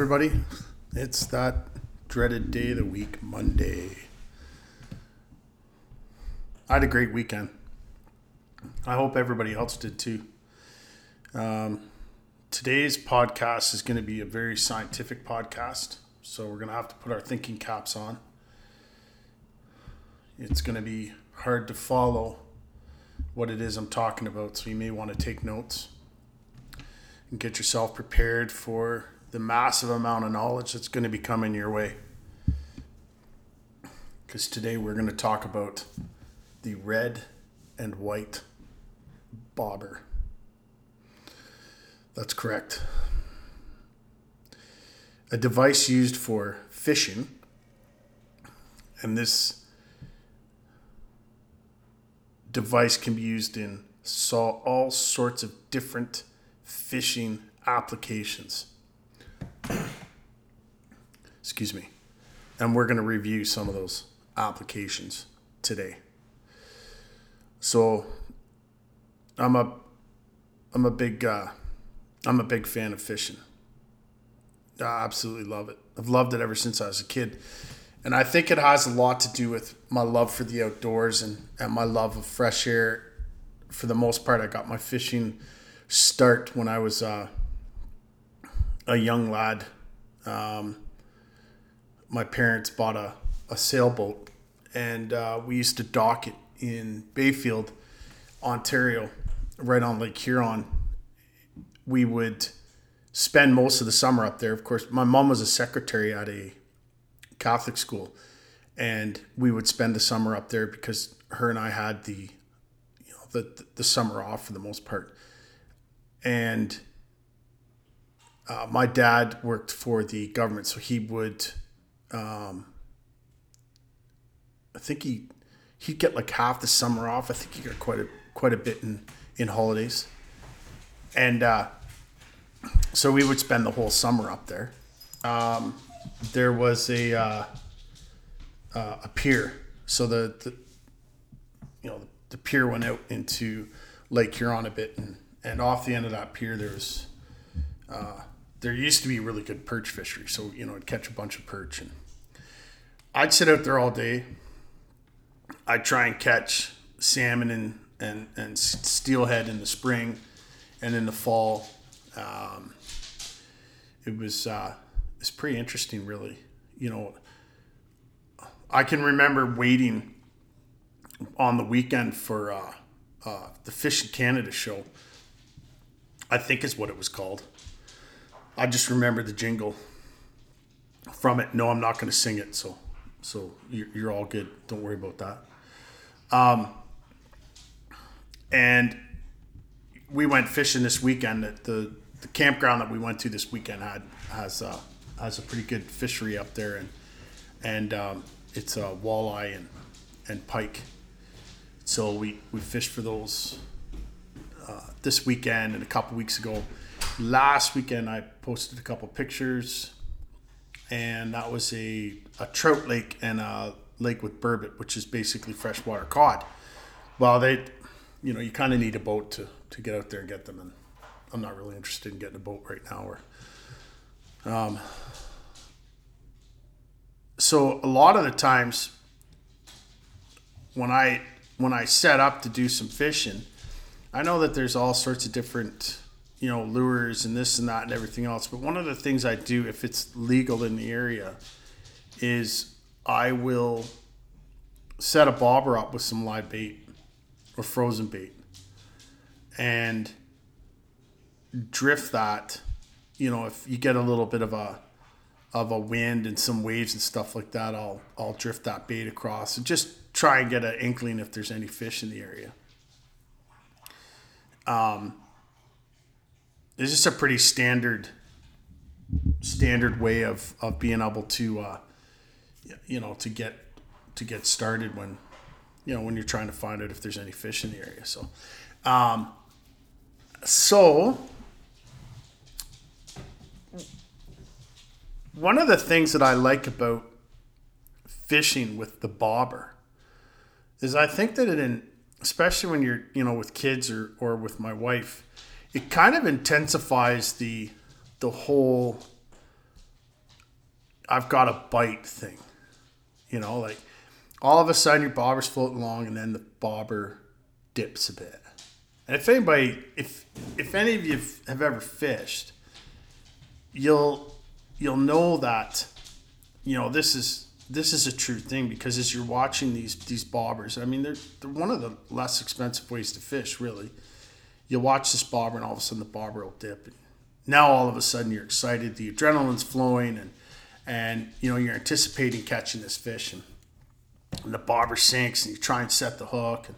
everybody. It's that dreaded day of the week, Monday. I had a great weekend. I hope everybody else did too. Um, today's podcast is going to be a very scientific podcast, so we're going to have to put our thinking caps on. It's going to be hard to follow what it is I'm talking about, so you may want to take notes and get yourself prepared for the massive amount of knowledge that's going to be coming your way. Because today we're going to talk about the red and white bobber. That's correct. A device used for fishing, and this device can be used in saw all sorts of different fishing applications. Excuse me. And we're going to review some of those applications today. So I'm a I'm a big uh, I'm a big fan of fishing. I absolutely love it. I've loved it ever since I was a kid. And I think it has a lot to do with my love for the outdoors and, and my love of fresh air. For the most part, I got my fishing start when I was uh, a young lad. Um, my parents bought a, a sailboat and uh, we used to dock it in Bayfield, Ontario, right on Lake Huron. We would spend most of the summer up there. Of course, my mom was a secretary at a Catholic school, and we would spend the summer up there because her and I had the, you know, the the summer off for the most part, and. Uh, my dad worked for the government, so he would, um, I think he he'd get like half the summer off. I think he got quite a quite a bit in in holidays, and uh, so we would spend the whole summer up there. Um, there was a uh, uh, a pier. So the, the you know the pier went out into Lake Huron a bit, and and off the end of that pier there was uh, there used to be really good perch fishery. So you know I'd catch a bunch of perch, and I'd sit out there all day. I'd try and catch salmon and and and steelhead in the spring, and in the fall. Um, it was uh, it's pretty interesting, really. You know, I can remember waiting on the weekend for uh, uh, the Fish'n Canada show. I think is what it was called. I just remember the jingle from it. No, I'm not going to sing it, so so you're, you're all good. Don't worry about that. Um, and we went fishing this weekend. The the campground that we went to this weekend had has uh, has a pretty good fishery up there, and and um, it's a uh, walleye and and pike. So we we fished for those uh, this weekend and a couple weeks ago. Last weekend I posted a couple pictures, and that was a a trout lake and a lake with burbot, which is basically freshwater cod. Well, they, you know, you kind of need a boat to to get out there and get them, and I'm not really interested in getting a boat right now. Or um, so a lot of the times when I when I set up to do some fishing, I know that there's all sorts of different you know lures and this and that and everything else. But one of the things I do if it's legal in the area is I will set a bobber up with some live bait or frozen bait and drift that you know, if you get a little bit of a of a wind and some waves and stuff like that, I'll I'll drift that bait across and just try and get an inkling if there's any fish in the area. Um, it's just a pretty standard standard way of of being able to uh, you know to get to get started when you know when you're trying to find out if there's any fish in the area. So, um, so one of the things that I like about fishing with the bobber is I think that it in especially when you're you know with kids or or with my wife, it kind of intensifies the the whole I've got a bite thing. You know, like all of a sudden your bobber's floating along and then the bobber dips a bit. And if anybody, if if any of you have ever fished, you'll you'll know that you know this is this is a true thing because as you're watching these these bobbers, I mean they're they're one of the less expensive ways to fish, really. You'll watch this bobber and all of a sudden the bobber will dip. And now all of a sudden you're excited, the adrenaline's flowing, and and you know you're anticipating catching this fish, and, and the bobber sinks, and you try and set the hook, and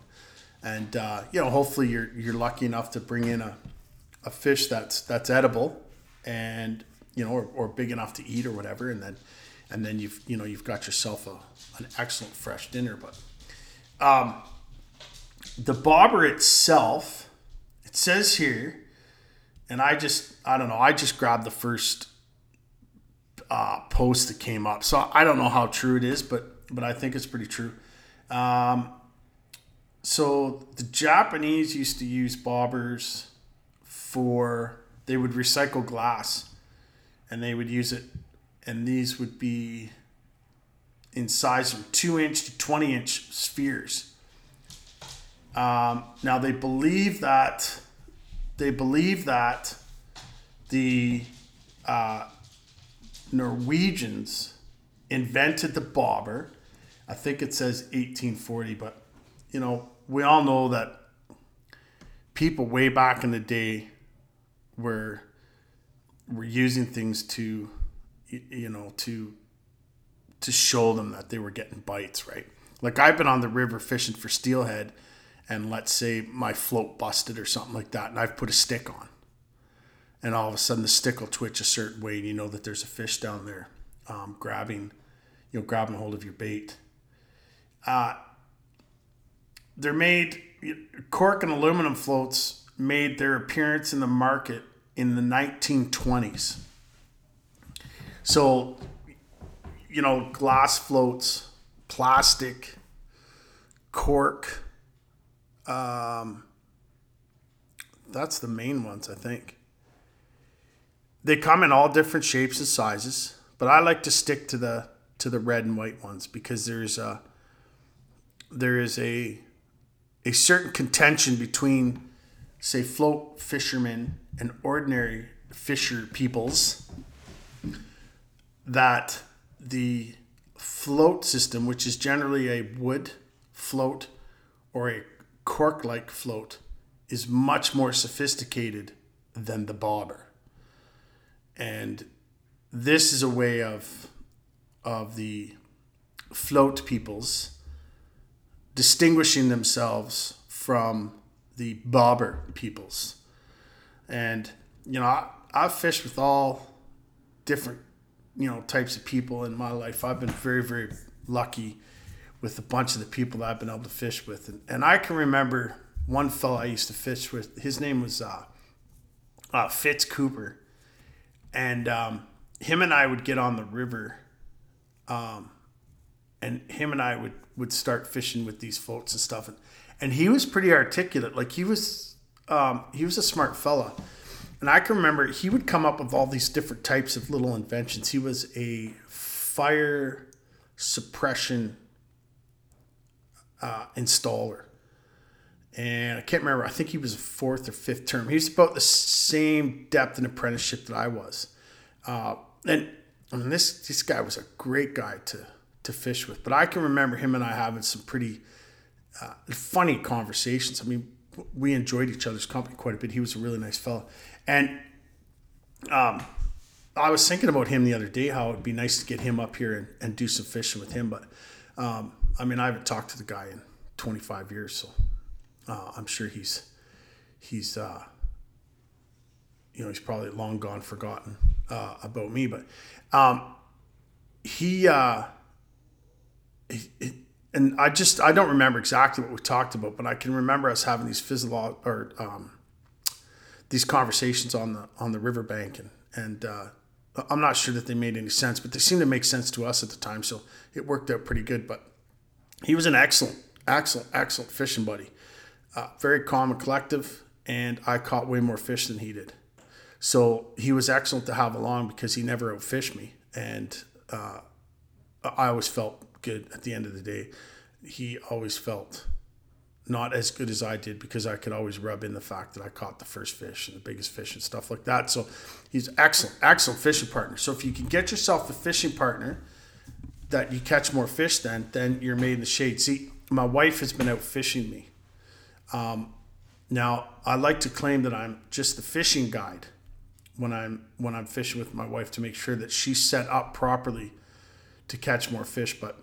and uh, you know hopefully you're you're lucky enough to bring in a, a fish that's that's edible, and you know or, or big enough to eat or whatever, and then and then you've you know you've got yourself a an excellent fresh dinner. But um, the bobber itself, it says here, and I just I don't know I just grabbed the first uh, post that came up, so I don't know how true it is, but but I think it's pretty true. Um, so the Japanese used to use bobbers for they would recycle glass and they would use it and these would be in size from 2 inch to 20 inch spheres um, now they believe that they believe that the uh, norwegians invented the bobber. I think it says 1840 but you know we all know that people way back in the day were were using things to you know to to show them that they were getting bites right? Like i've been on the river fishing for steelhead and let's say my float busted or something like that and i've put a stick on. And all of a sudden the stick will twitch a certain way and you know that there's a fish down there um, grabbing you know grabbing hold of your bait. Uh, they're made cork and aluminum floats made their appearance in the market in the 1920s so you know glass floats plastic cork um, that's the main ones i think. They come in all different shapes and sizes but i like to stick to the to the red and white ones because there's a there is a a certain contention between, say, float fishermen and ordinary fisher peoples that the float system, which is generally a wood float or a cork like float, is much more sophisticated than the bobber. And this is a way of of the float peoples distinguishing themselves from the bobber peoples. And, you know, I, I've fished with all different, you know, types of people in my life. I've been very, very lucky with a bunch of the people that I've been able to fish with. And, and I can remember one fellow I used to fish with, his name was uh, uh, Fitz Cooper. And um, him and I would get on the river um, and him and I would would start fishing with these floats and stuff, and and he was pretty articulate. Like he was um, he was a smart fella, and I can remember he would come up with all these different types of little inventions. He was a fire suppression uh, installer. And I can't remember. I think he was fourth or fifth term. He was about the same depth and apprenticeship that I was. Uh, and I mean, this this guy was a great guy to to fish with. But I can remember him and I having some pretty uh, funny conversations. I mean, we enjoyed each other's company quite a bit. He was a really nice fellow, and um, I was thinking about him the other day. How it'd be nice to get him up here and, and do some fishing with him. But um, I mean, I haven't talked to the guy in 25 years, so uh, I'm sure he's he's uh, you know he's probably long gone forgotten uh, about me. But um, he uh, it, and I just I don't remember exactly what we talked about, but I can remember us having these physical or um, these conversations on the on the riverbank, and and uh, I'm not sure that they made any sense, but they seemed to make sense to us at the time, so it worked out pretty good. But he was an excellent, excellent, excellent fishing buddy, uh, very calm and collective, and I caught way more fish than he did. So he was excellent to have along because he never outfished me, and uh, I always felt good at the end of the day. He always felt not as good as I did because I could always rub in the fact that I caught the first fish and the biggest fish and stuff like that. So he's excellent, excellent fishing partner. So if you can get yourself a fishing partner that you catch more fish then, then you're made in the shade. See, my wife has been out fishing me. Um, now I like to claim that I'm just the fishing guide when I'm when I'm fishing with my wife to make sure that she's set up properly to catch more fish. But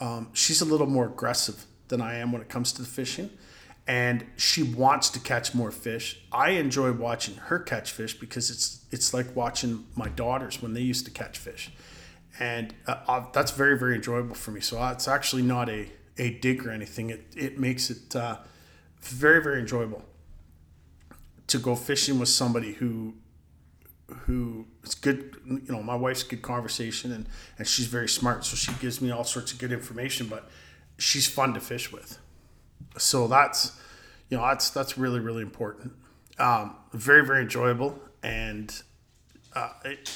um, she's a little more aggressive than I am when it comes to the fishing. And she wants to catch more fish. I enjoy watching her catch fish because it's it's like watching my daughters when they used to catch fish, and uh, that's very very enjoyable for me. So it's actually not a a dig or anything. It it makes it uh, very very enjoyable to go fishing with somebody who who it's good you know my wife's good conversation and and she's very smart so she gives me all sorts of good information but she's fun to fish with. So that's you know that's that's really really important. Um, very very enjoyable and uh, it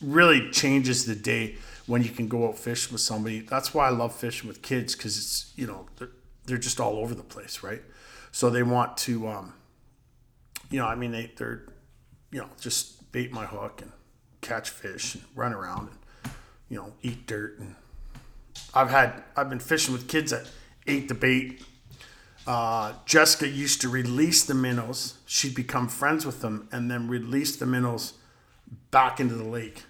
really changes the day when you can go out fishing with somebody. That's why I love fishing with kids because it's you know they're, they're just all over the place, right? So they want to, um, you know, I mean they they're you know just bait my hook and catch fish and run around and you know eat dirt and I've had I've been fishing with kids that ate the bait. Uh, Jessica used to release the minnows. She'd become friends with them and then release the minnows back into the lake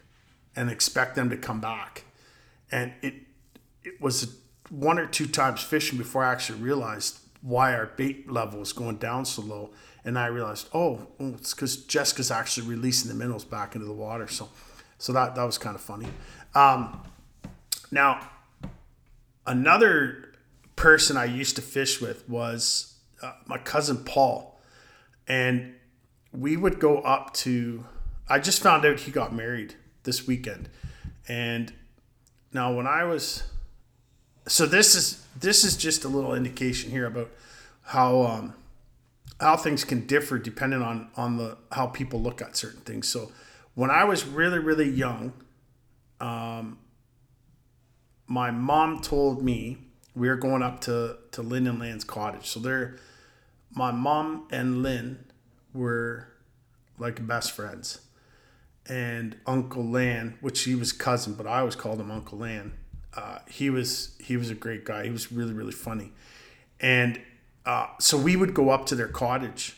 and expect them to come back. And it it was one or two times fishing before I actually realized why our bait level was going down so low. And I realized, oh, it's because Jessica's actually releasing the minnows back into the water. So, so that that was kind of funny. Um, now, another person I used to fish with was uh, my cousin Paul, and we would go up to. I just found out he got married this weekend, and now when I was, so this is this is just a little indication here about how um, how things can differ depending on on the how people look at certain things. So when I was really really young, um, my mom told me we were going up to to Lynn and Lan's cottage. So they're my mom and Lynn were like best friends. And Uncle Lan, which he was cousin, but I always called him Uncle Lan. Uh, he was he was a great guy. He was really really funny, and uh, so we would go up to their cottage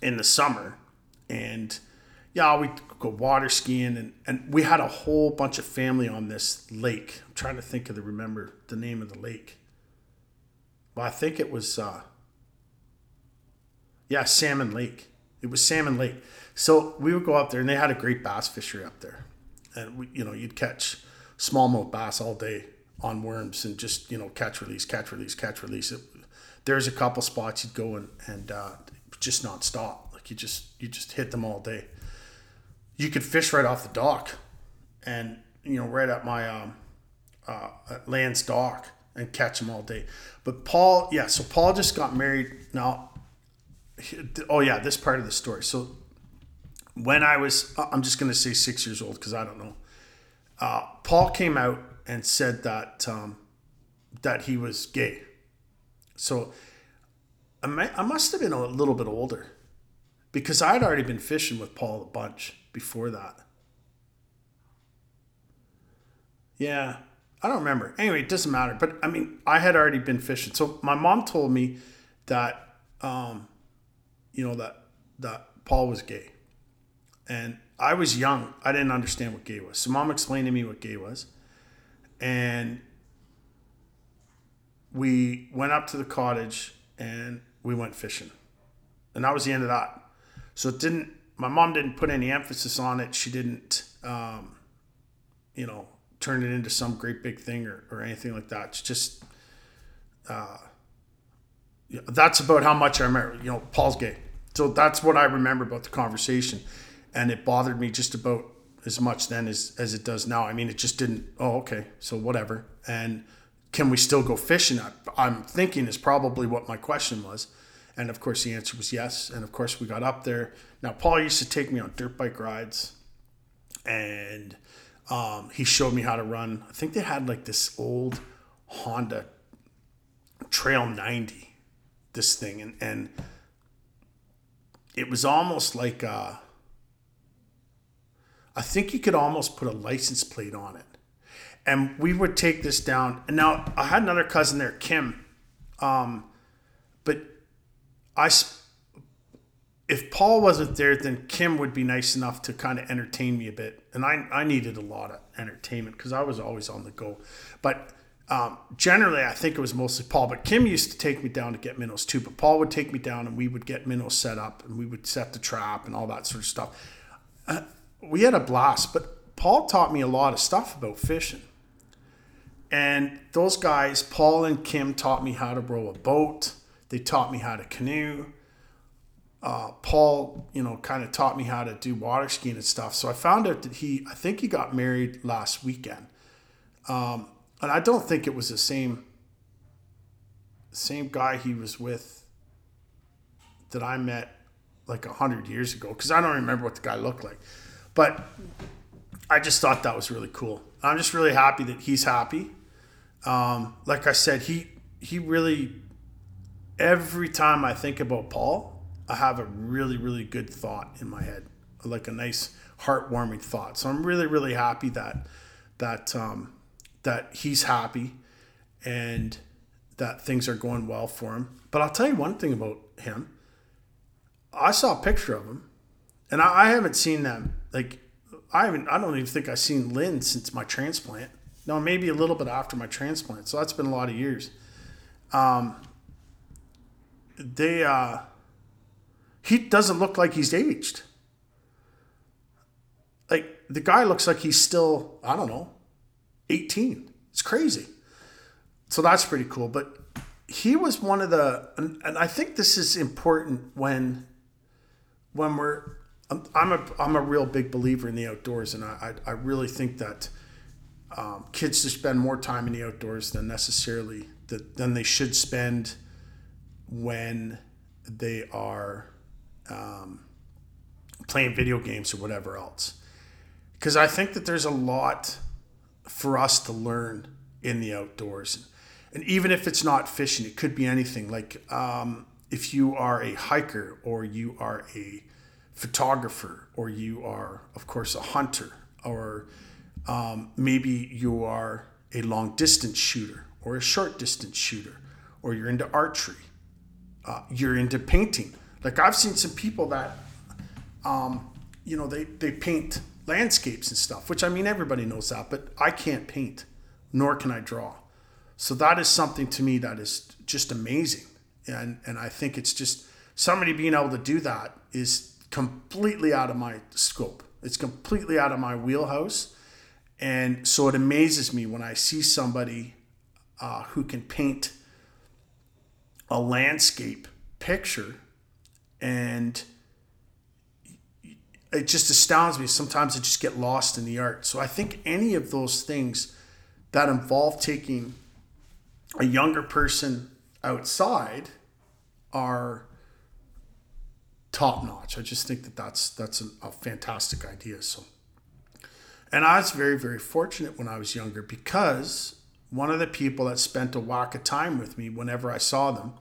in the summer, and yeah, we go water skiing, and, and we had a whole bunch of family on this lake. I'm trying to think of the remember the name of the lake. Well, I think it was, uh, yeah, Salmon Lake. It was Salmon Lake. So we would go up there, and they had a great bass fishery up there, and we, you know, you'd catch smallmouth bass all day on worms and just you know catch release, catch release, catch release. It, there's a couple spots you'd go and and uh, just nonstop. Like you just you just hit them all day you could fish right off the dock and you know right at my um, uh, at Lan's dock and catch them all day. But Paul, yeah, so Paul just got married. Now, oh yeah, this part of the story. So when I was, I'm just gonna say six years old because I don't know. Uh, Paul came out and said that um, that he was gay. So I, may, I must have been a little bit older because I'd already been fishing with Paul a bunch before that. Yeah, I don't remember. Anyway, it doesn't matter. But I mean, I had already been fishing. So my mom told me that, um, you know, that that Paul was gay, and I was young. I didn't understand what gay was. So mom explained to me what gay was, and we went up to the cottage and we went fishing, and that was the end of that. So it didn't my mom didn't put any emphasis on it. She didn't, um, you know, turn it into some great big thing or, or anything like that. It's just, uh, that's about how much I remember. You know, Paul's gay. So that's what I remember about the conversation. And it bothered me just about as much then as, as it does now. I mean, it just didn't, oh, okay, so whatever. And can we still go fishing? I'm thinking is probably what my question was. And of course, the answer was yes. And of course, we got up there. Now, Paul used to take me on dirt bike rides, and Um, he showed me how to run. I think they had like this old Honda Trail 90, this thing, and and it was almost like uh, I think you could almost put a license plate on it. And we would take this down. And now I had another cousin there, Kim. Um, but I, if Paul wasn't there, then Kim would be nice enough to kind of entertain me a bit. And I, I needed a lot of entertainment because I was always on the go. But um, generally, I think it was mostly Paul. But Kim used to take me down to get minnows too. But Paul would take me down and we would get minnows set up and we would set the trap and all that sort of stuff. Uh, we had a blast. But Paul taught me a lot of stuff about fishing. And those guys, Paul and Kim, taught me how to row a boat. They taught me how to canoe. Uh, Paul, you know, kind of taught me how to do water skiing and stuff. So I found out that he, I think he got married last weekend. Um, and I don't think it was the same, same guy he was with that I met like a hundred years ago. Cause I don't remember what the guy looked like, but I just thought that was really cool. I'm just really happy that he's happy. Um, like I said, he he really every time I think about Paul, I have a really really good thought in my head, like a nice heartwarming thought. So I'm really really happy that that um, that he's happy and that things are going well for him. But I'll tell you one thing about him. I saw a picture of him, and I, I haven't seen them. Like I haven't. I don't even think I've seen Lynn since my transplant. No, maybe a little bit after my transplant. So that's been a lot of years. Um, they, uh, he doesn't look like he's aged. Like the guy looks like he's still, I don't know, 18. It's crazy. So that's pretty cool. But he was one of the, and, and I think this is important when, when we're, I'm, I'm a, I'm a real big believer in the outdoors. And I, I, I really think that, um, kids should spend more time in the outdoors than necessarily that than they should spend when they are um, playing video games or whatever else. Because I think that there's a lot for us to learn in the outdoors, and even if it's not fishing, it could be anything. Like um, if you are a hiker or you are a photographer or you are, of course, a hunter or um, maybe you are a long distance shooter or a short distance shooter, or you're into archery, uh, you're into painting. Like I've seen some people that, um, you know, they, they paint landscapes and stuff, which I mean, everybody knows that, but I can't paint, nor can I draw. So that is something to me that is just amazing. And, and I think it's just somebody being able to do that is completely out of my scope. It's completely out of my wheelhouse. And so it amazes me when I see somebody uh, who can paint a landscape picture and it just astounds me. Sometimes I just get lost in the art. So I think any of those things that involve taking a younger person outside are top notch. I just think that that's that's a, fantastic idea. So and I was very, very fortunate when I was younger because one of the people that spent a whack of time with me whenever I saw them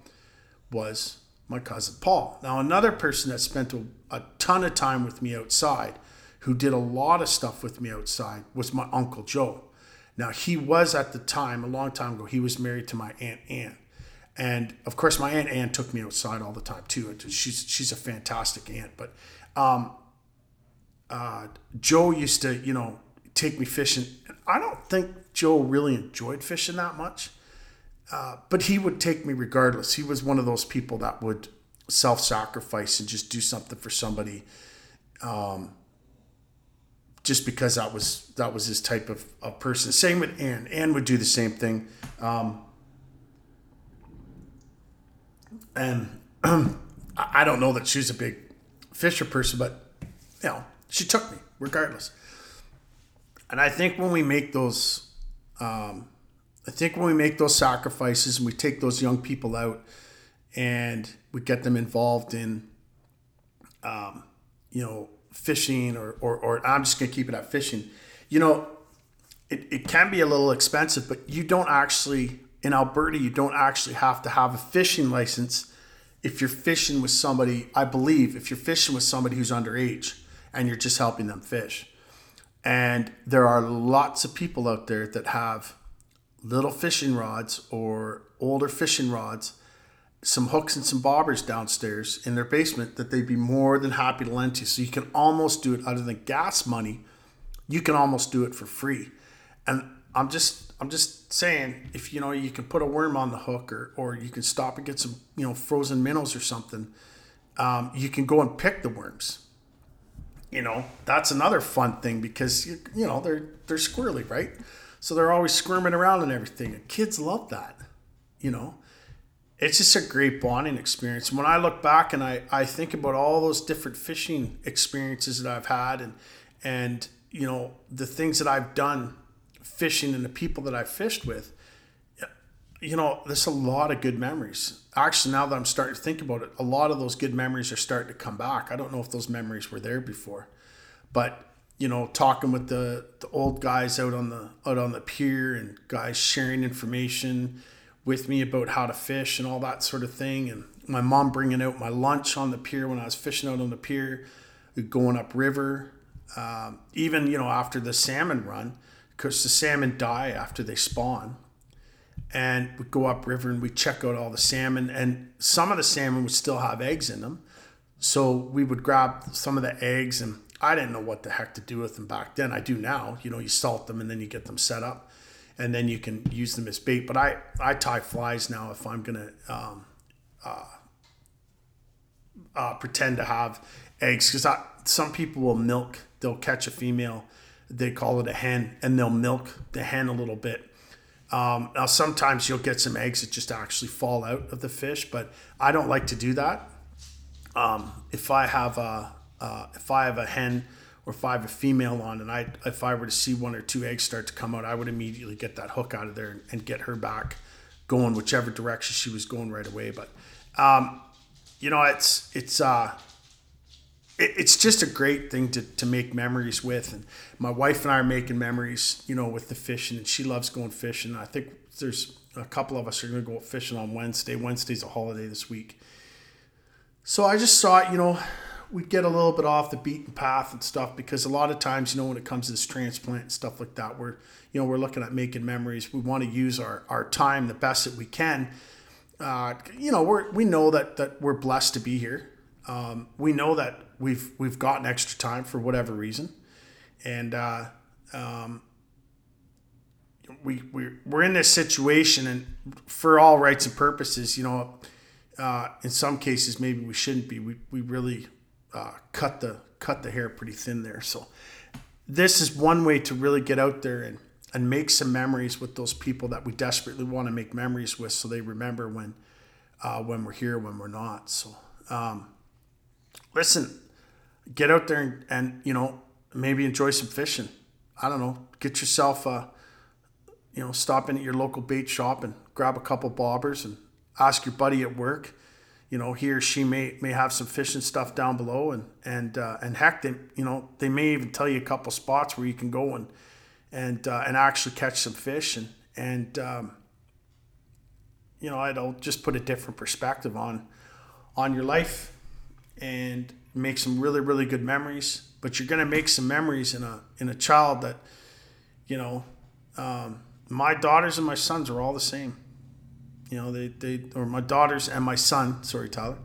was my cousin Paul. Now, another person that spent a, a ton of time with me outside, who did a lot of stuff with me outside, was my Uncle Joe. Now, he was at the time, a long time ago, he was married to my Aunt Ann. And of course, my Aunt Ann took me outside all the time too. She's, she's a fantastic aunt. But um, uh, Joe used to, you know, take me fishing. I don't think Joe really enjoyed fishing that much, uh, but he would take me regardless. He was one of those people that would self-sacrifice and just do something for somebody, um, just because that was that was his type of, of person. Same with Anne. Anne would do the same thing. Um, and I don't know that she's a big fisher person, but you know, she took me regardless. And I think when we make those, um, I think when we make those sacrifices and we take those young people out and we get them involved in, um, you know, fishing or, or, or I'm just going to keep it at fishing. You know, it, it can be a little expensive, but you don't actually in Alberta you don't actually have to have a fishing license if you're fishing with somebody. I believe if you're fishing with somebody who's underage and you're just helping them fish. And there are lots of people out there that have little fishing rods or older fishing rods, some hooks and some bobbers downstairs in their basement that they'd be more than happy to lend to. You. So you can almost do it other than gas money. You can almost do it for free. And I'm just I'm just saying if you know you can put a worm on the hook or or you can stop and get some you know frozen minnows or something, um, you can go and pick the worms you know that's another fun thing because you, you know they're they're squirrely right so they're always squirming around and everything and kids love that you know it's just a great bonding experience when i look back and i i think about all those different fishing experiences that i've had and and you know the things that i've done fishing and the people that i've fished with you know, there's a lot of good memories. Actually, now that I'm starting to think about it, a lot of those good memories are starting to come back. I don't know if those memories were there before, but you know, talking with the, the old guys out on the out on the pier and guys sharing information with me about how to fish and all that sort of thing, and my mom bringing out my lunch on the pier when I was fishing out on the pier, going up river, um, even you know after the salmon run, because the salmon die after they spawn. And we go up river and we check out all the salmon and some of the salmon would still have eggs in them. So we would grab some of the eggs and i didn't know what the heck to do with them back then. I do now you know you salt them and then you get them set up and then you can use them as bait. But i i tie flies now if i'm gonna um, uh, uh, pretend to have eggs. Because some people will milk they'll catch a female they call it a hen and they'll milk the hen a little bit. Um, now, sometimes you'll get some eggs that just actually fall out of the fish, but I don't like to do that. Um, if I have a uh, if I have a hen or if I have a female on, and I if I were to see one or two eggs start to come out, I would immediately get that hook out of there and, get her back going whichever direction she was going right away. But um, you know, it's it's uh, it's just a great thing to, to make memories with. And my wife and I are making memories, you know, with the fishing, and she loves going fishing. I think there's a couple of us are to go fishing on Wednesday. Wednesday's a holiday this week. So I just saw it, you know, we'd get a little bit off the beaten path and stuff because a lot of times, you know, when it comes to this transplant and stuff like that, we're, you know, we're looking at making memories. We want to use our, our time the best that we can. Uh, you know, we're, we know that, that we're blessed to be here. Um, we know that we've we've gotten extra time for whatever reason, and uh, um, we we we're in this situation, and for all rights and purposes, you know, uh, in some cases maybe we shouldn't be. We we really uh, cut the cut the hair pretty thin there. So this is one way to really get out there and and make some memories with those people that we desperately want to make memories with, so they remember when uh, when we're here, when we're not. So. Um, listen, get out there and, and you know maybe enjoy some fishing. I don't know, get yourself a you know stop in at your local bait shop and grab a couple bobbers and ask your buddy at work. You know, he or she may may have some fishing stuff down below, and and uh, and heck, they you know they may even tell you a couple spots where you can go and and uh, and actually catch some fish and and um, you know it'll just put a different perspective on on your life and make some really really good memories but you're to make some memories in a in a child that you know um, my daughters and my sons are all the same you know they, they or my daughters and my son sorry tyler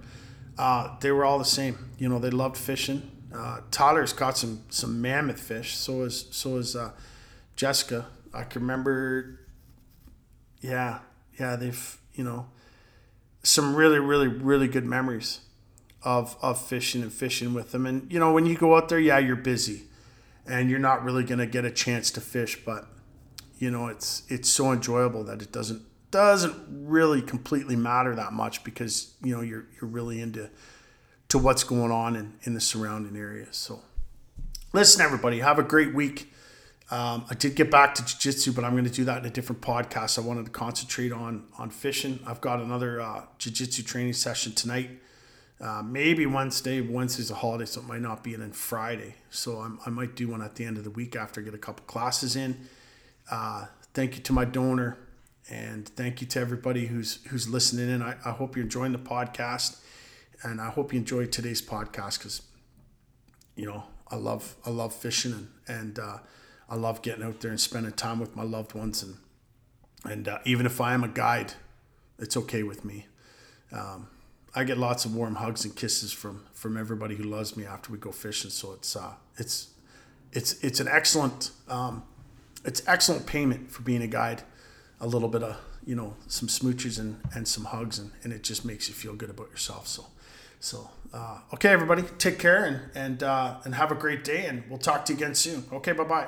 uh, they were all the same you know they loved fishing uh, tyler's caught some some mammoth fish so is so is uh, jessica i can remember yeah yeah they've you know some really really really good memories of of fishing and fishing with them. And you know, when you go out there, yeah, you're busy, and you're not really gonna get a chance to fish. But you know, it's it's so enjoyable that it doesn't doesn't really completely matter that much because you know you're you're really into to what's going on in, in the surrounding areas. So listen, everybody, have a great week. Um, I did get back to jiu-jitsu, but I'm going to do that in a different podcast. I wanted to concentrate on on fishing. I've got another uh, jiu-jitsu training session tonight uh, maybe Wednesday. Wednesday's a holiday, so it might not be. And then Friday, so I'm, i might do one at the end of the week after I get a couple classes in. Uh, thank you to my donor, and thank you to everybody who's who's listening in. I, I hope you're enjoying the podcast, and I hope you enjoyed today's podcast because, you know, I love I love fishing and and uh, I love getting out there and spending time with my loved ones and and uh, even if I am a guide, it's okay with me. Um, I get lots of warm hugs and kisses from from everybody who loves me after we go fishing. So it's uh, it's it's it's an excellent um, it's excellent payment for being a guide. A little bit of you know some smooches and, and some hugs and, and it just makes you feel good about yourself. So so uh, okay everybody take care and and uh, and have a great day and we'll talk to you again soon. Okay bye bye.